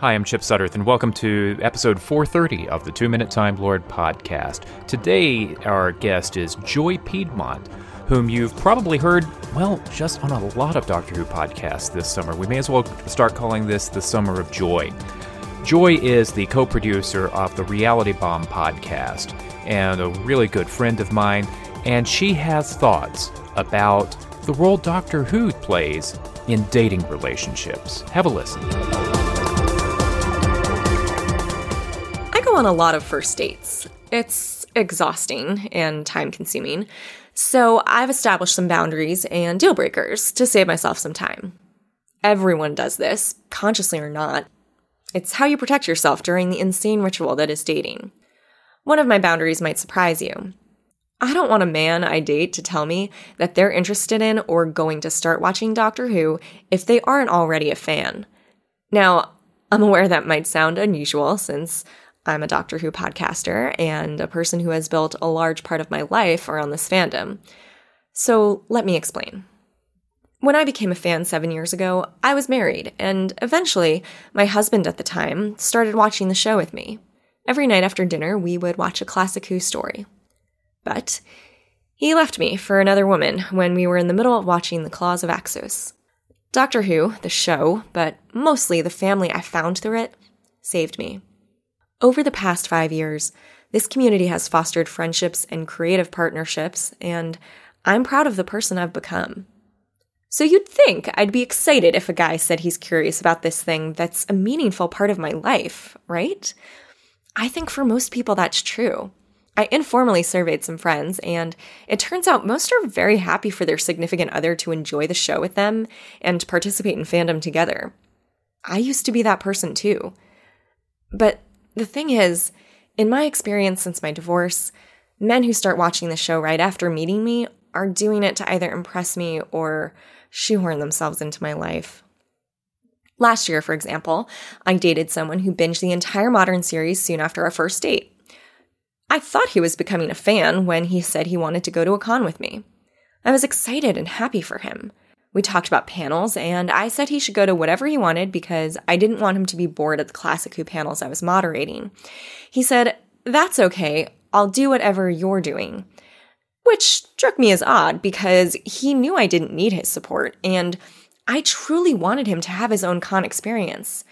Hi, I'm Chip Sudderth, and welcome to episode 430 of the Two Minute Time Lord podcast. Today, our guest is Joy Piedmont, whom you've probably heard, well, just on a lot of Doctor Who podcasts this summer. We may as well start calling this the Summer of Joy. Joy is the co producer of the Reality Bomb podcast and a really good friend of mine, and she has thoughts about the role Doctor Who plays in dating relationships. Have a listen. On a lot of first dates. It's exhausting and time consuming. So I've established some boundaries and deal breakers to save myself some time. Everyone does this, consciously or not. It's how you protect yourself during the insane ritual that is dating. One of my boundaries might surprise you. I don't want a man I date to tell me that they're interested in or going to start watching Doctor Who if they aren't already a fan. Now, I'm aware that might sound unusual since I'm a Doctor Who podcaster and a person who has built a large part of my life around this fandom. So let me explain. When I became a fan seven years ago, I was married, and eventually, my husband at the time started watching the show with me. Every night after dinner, we would watch a classic Who story. But he left me for another woman when we were in the middle of watching The Claws of Axos. Doctor Who, the show, but mostly the family I found through it, saved me. Over the past five years, this community has fostered friendships and creative partnerships, and I'm proud of the person I've become. So you'd think I'd be excited if a guy said he's curious about this thing that's a meaningful part of my life, right? I think for most people that's true. I informally surveyed some friends, and it turns out most are very happy for their significant other to enjoy the show with them and participate in fandom together. I used to be that person too. But the thing is, in my experience since my divorce, men who start watching the show right after meeting me are doing it to either impress me or shoehorn themselves into my life. Last year, for example, I dated someone who binged the entire modern series soon after our first date. I thought he was becoming a fan when he said he wanted to go to a con with me. I was excited and happy for him. We talked about panels, and I said he should go to whatever he wanted because I didn't want him to be bored at the Classic Who panels I was moderating. He said, That's okay, I'll do whatever you're doing. Which struck me as odd because he knew I didn't need his support, and I truly wanted him to have his own con experience.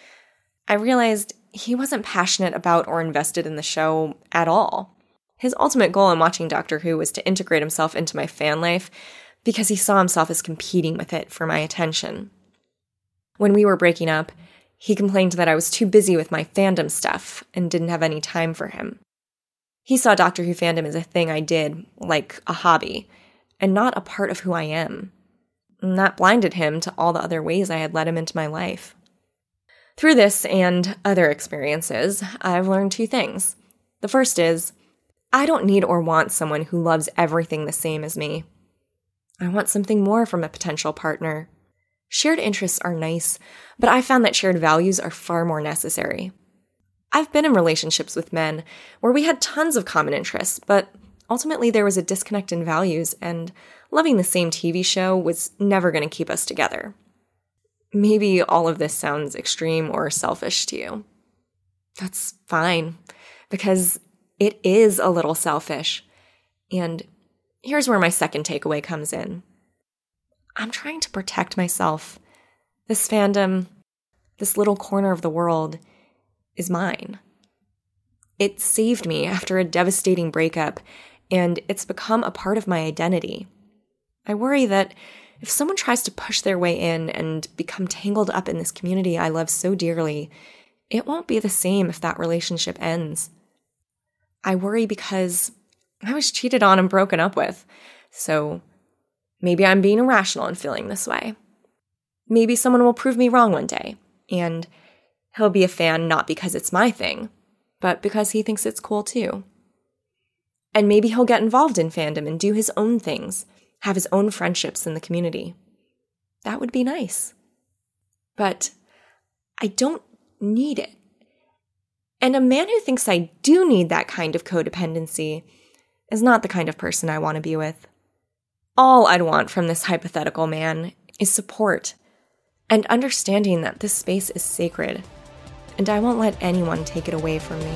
I realized he wasn't passionate about or invested in the show at all. His ultimate goal in watching Doctor Who was to integrate himself into my fan life, because he saw himself as competing with it for my attention. When we were breaking up, he complained that I was too busy with my fandom stuff and didn't have any time for him. He saw Doctor Who fandom as a thing I did, like a hobby, and not a part of who I am. And that blinded him to all the other ways I had let him into my life. Through this and other experiences, I've learned two things. The first is, I don't need or want someone who loves everything the same as me. I want something more from a potential partner. Shared interests are nice, but I found that shared values are far more necessary. I've been in relationships with men where we had tons of common interests, but ultimately there was a disconnect in values, and loving the same TV show was never going to keep us together. Maybe all of this sounds extreme or selfish to you. That's fine, because it is a little selfish. And Here's where my second takeaway comes in I'm trying to protect myself. This fandom, this little corner of the world, is mine. It saved me after a devastating breakup, and it's become a part of my identity. I worry that if someone tries to push their way in and become tangled up in this community I love so dearly, it won't be the same if that relationship ends. I worry because I was cheated on and broken up with. So maybe I'm being irrational in feeling this way. Maybe someone will prove me wrong one day, and he'll be a fan not because it's my thing, but because he thinks it's cool too. And maybe he'll get involved in fandom and do his own things, have his own friendships in the community. That would be nice. But I don't need it. And a man who thinks I do need that kind of codependency is not the kind of person I want to be with. All I'd want from this hypothetical man is support and understanding that this space is sacred. and I won't let anyone take it away from me.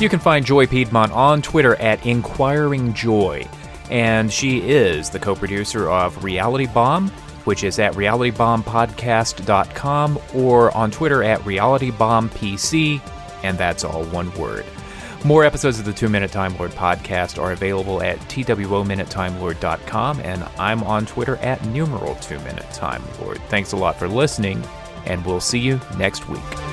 You can find Joy Piedmont on Twitter at Inquiring Joy, and she is the co producer of Reality Bomb, which is at realitybombpodcast.com or on Twitter at realitybombpc, and that's all one word. More episodes of the Two Minute Time Lord podcast are available at twominutetimelord.com, and I'm on Twitter at numeral Two Minute Time Lord. Thanks a lot for listening, and we'll see you next week.